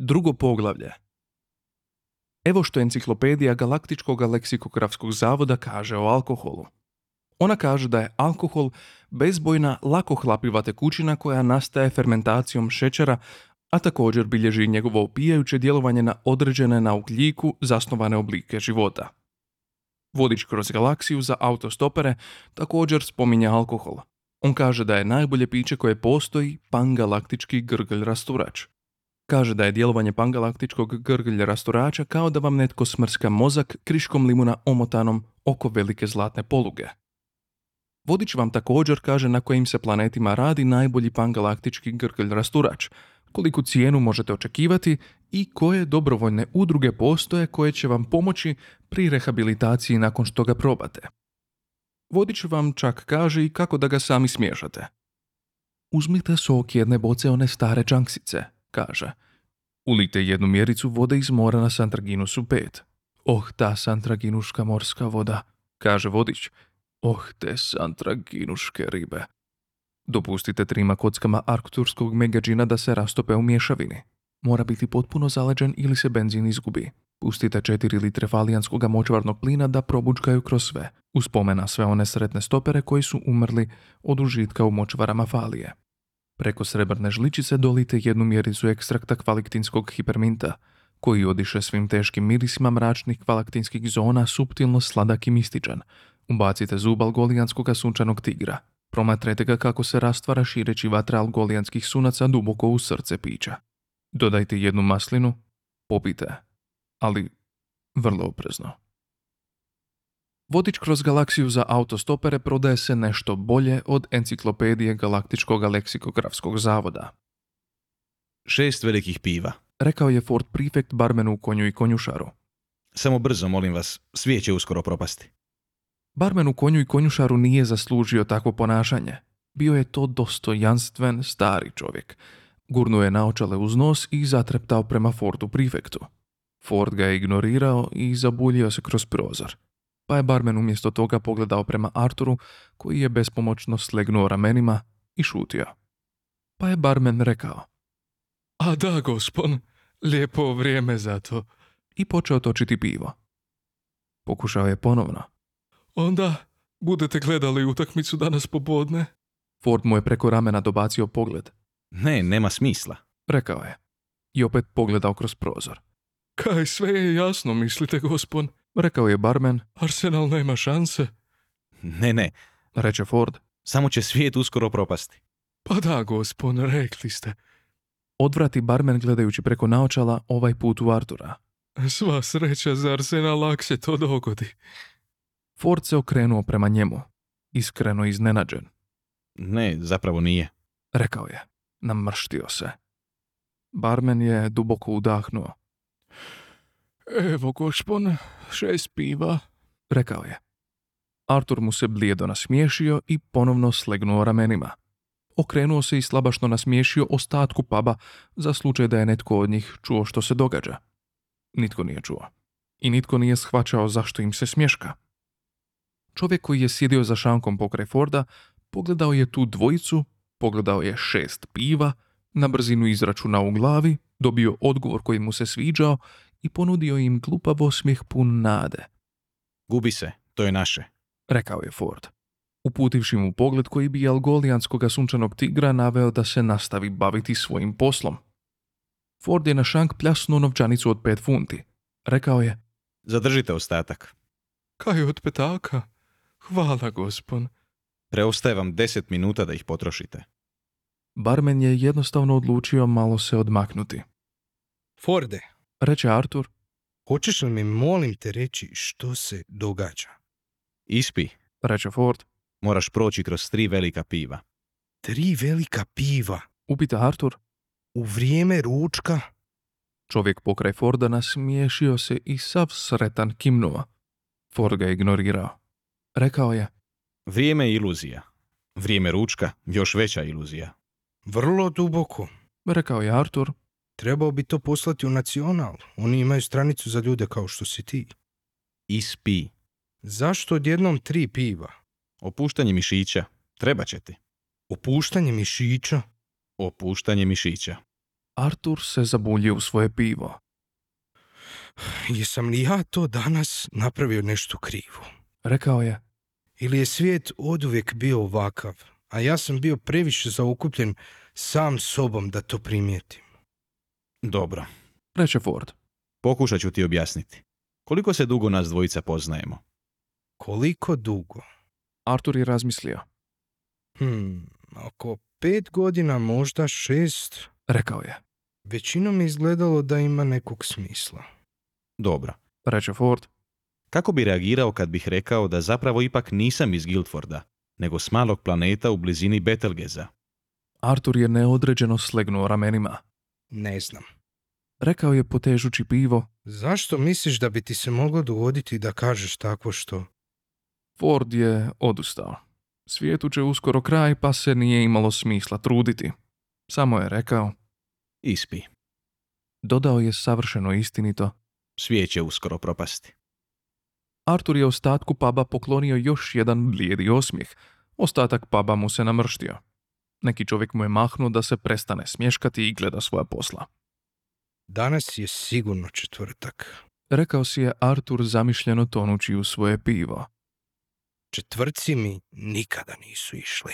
Drugo poglavlje. Evo što enciklopedija Galaktičkog leksikografskog zavoda kaže o alkoholu. Ona kaže da je alkohol bezbojna, lako hlapiva tekućina koja nastaje fermentacijom šećera, a također bilježi njegovo opijajuće djelovanje na određene na ugljiku zasnovane oblike života. Vodič kroz galaksiju za autostopere također spominje alkohol. On kaže da je najbolje piće koje postoji pangalaktički grglj rasturač. Kaže da je djelovanje pangalaktičkog grglja rasturača kao da vam netko smrska mozak kriškom limuna omotanom oko velike zlatne poluge. Vodič vam također kaže na kojim se planetima radi najbolji pangalaktički grglj rasturač, koliku cijenu možete očekivati i koje dobrovoljne udruge postoje koje će vam pomoći pri rehabilitaciji nakon što ga probate. Vodič vam čak kaže i kako da ga sami smiješate. Uzmite sok jedne boce one stare džanksice, kaže. Ulite jednu mjericu vode iz mora na Santraginusu 5. Oh, ta Santraginuška morska voda, kaže vodič. Oh, te Santraginuške ribe. Dopustite trima kockama arkturskog megađina da se rastope u mješavini. Mora biti potpuno zaleđen ili se benzin izgubi. Pustite 4 litre falijanskog močvarnog plina da probučkaju kroz sve, uspomena sve one sretne stopere koji su umrli od užitka u močvarama falije. Preko srebrne žličice dolite jednu mjericu ekstrakta kvaliktinskog hiperminta, koji odiše svim teškim mirisima mračnih kvalaktinskih zona suptilno sladak i mističan. Ubacite zub algolijanskog sunčanog tigra. Promatrajte ga kako se rastvara šireći vatra algolijanskih sunaca duboko u srce pića. Dodajte jednu maslinu, popite, ali vrlo oprezno. Vodič kroz galaksiju za autostopere prodaje se nešto bolje od enciklopedije Galaktičkog leksikografskog zavoda. Šest velikih piva. Rekao je Ford Prefect barmenu konju i konjušaru. Samo brzo, molim vas, svijet će uskoro propasti. Barmen u konju i konjušaru nije zaslužio takvo ponašanje. Bio je to dostojanstven stari čovjek. Gurnuo je naočale uz nos i zatreptao prema Fordu prefektu. Ford ga je ignorirao i zabuljio se kroz prozor. Pa je barmen umjesto toga pogledao prema Arturu, koji je bespomoćno slegnuo ramenima i šutio. Pa je barmen rekao. A da, gospon, lijepo vrijeme za to. I počeo točiti pivo. Pokušao je ponovno. Onda budete gledali utakmicu danas popodne? Ford mu je preko ramena dobacio pogled. Ne, nema smisla. Rekao je. I opet pogledao kroz prozor. Kaj sve je jasno, mislite, gospon? Rekao je barmen. Arsenal nema šanse. Ne, ne, Reče Ford. samo će svijet uskoro propasti. Pa da, gospon, rekli ste. Odvrati barmen gledajući preko naočala ovaj put u Artura. Sva sreća za Arsenal ak se to dogodi. Ford se okrenuo prema njemu, iskreno iznenađen. Ne, zapravo nije. Rekao je, namrštio se. Barmen je duboko udahnuo. Evo, šest piva, rekao je. Artur mu se blijedo nasmiješio i ponovno slegnuo ramenima. Okrenuo se i slabašno nasmiješio ostatku paba za slučaj da je netko od njih čuo što se događa. Nitko nije čuo. I nitko nije shvaćao zašto im se smješka. Čovjek koji je sjedio za šankom pokraj Forda pogledao je tu dvojicu, pogledao je šest piva, na brzinu izračunao u glavi, dobio odgovor koji mu se sviđao i ponudio im glupav osmijeh pun nade. Gubi se, to je naše. rekao je Ford. Uputivši mu pogled koji bi algolijanskog sunčanog tigra naveo da se nastavi baviti svojim poslom. Ford je na šank pljasnuo novčanicu od pet funti. Rekao je, Zadržite ostatak. kaj od petaka? Hvala, gospon. Preostaje vam 10 minuta da ih potrošite. Barmen je jednostavno odlučio malo se odmaknuti. Forde, Reče Artur, hoćeš li mi molim te reći što se događa? Ispi, reče Ford. moraš proći kroz tri velika piva. Tri velika piva Upita Artur. u vrijeme ručka? Čovjek pokraj Forda nasmiješio se i sav sretan kimnuo. Ford ga ignorirao. Rekao je, Vrijeme je iluzija. Vrijeme ručka, još veća iluzija. Vrlo duboko. rekao je Artur, Trebao bi to poslati u nacional. Oni imaju stranicu za ljude kao što si ti. Ispi. Zašto odjednom tri piva? Opuštanje mišića. Treba će ti. Opuštanje mišića? Opuštanje mišića. Artur se zabuljio u svoje pivo. Jesam li ja to danas napravio nešto krivo? Rekao je, Ili je svijet oduvijek bio ovakav, a ja sam bio previše zaukupljen sam sobom da to primijetim? Dobro, reče Ford. pokušat ću ti objasniti. Koliko se dugo nas dvojica poznajemo? Koliko dugo? Artur je razmislio. Hmm, oko pet godina, možda šest. Rekao je, Većinom je izgledalo da ima nekog smisla. Dobro. reče Ford. Kako bi reagirao kad bih rekao da zapravo ipak nisam iz Guildforda, nego s malog planeta u blizini Betelgeza? Artur je neodređeno slegnuo ramenima. Ne znam. Rekao je potežući pivo. Zašto misliš da bi ti se moglo dogoditi da kažeš takvo što? Ford je odustao. Svijetu će uskoro kraj, pa se nije imalo smisla truditi. Samo je rekao, Ispi. dodao je savršeno istinito. Svijet će uskoro propasti. Artur je ostatku paba poklonio još jedan blijedi osmijeh. Ostatak paba mu se namrštio. Neki čovjek mu je mahnuo da se prestane smješkati i gleda svoja posla. Danas je sigurno četvrtak. Rekao si je Artur zamišljeno tonući u svoje pivo. Četvrci mi nikada nisu išli.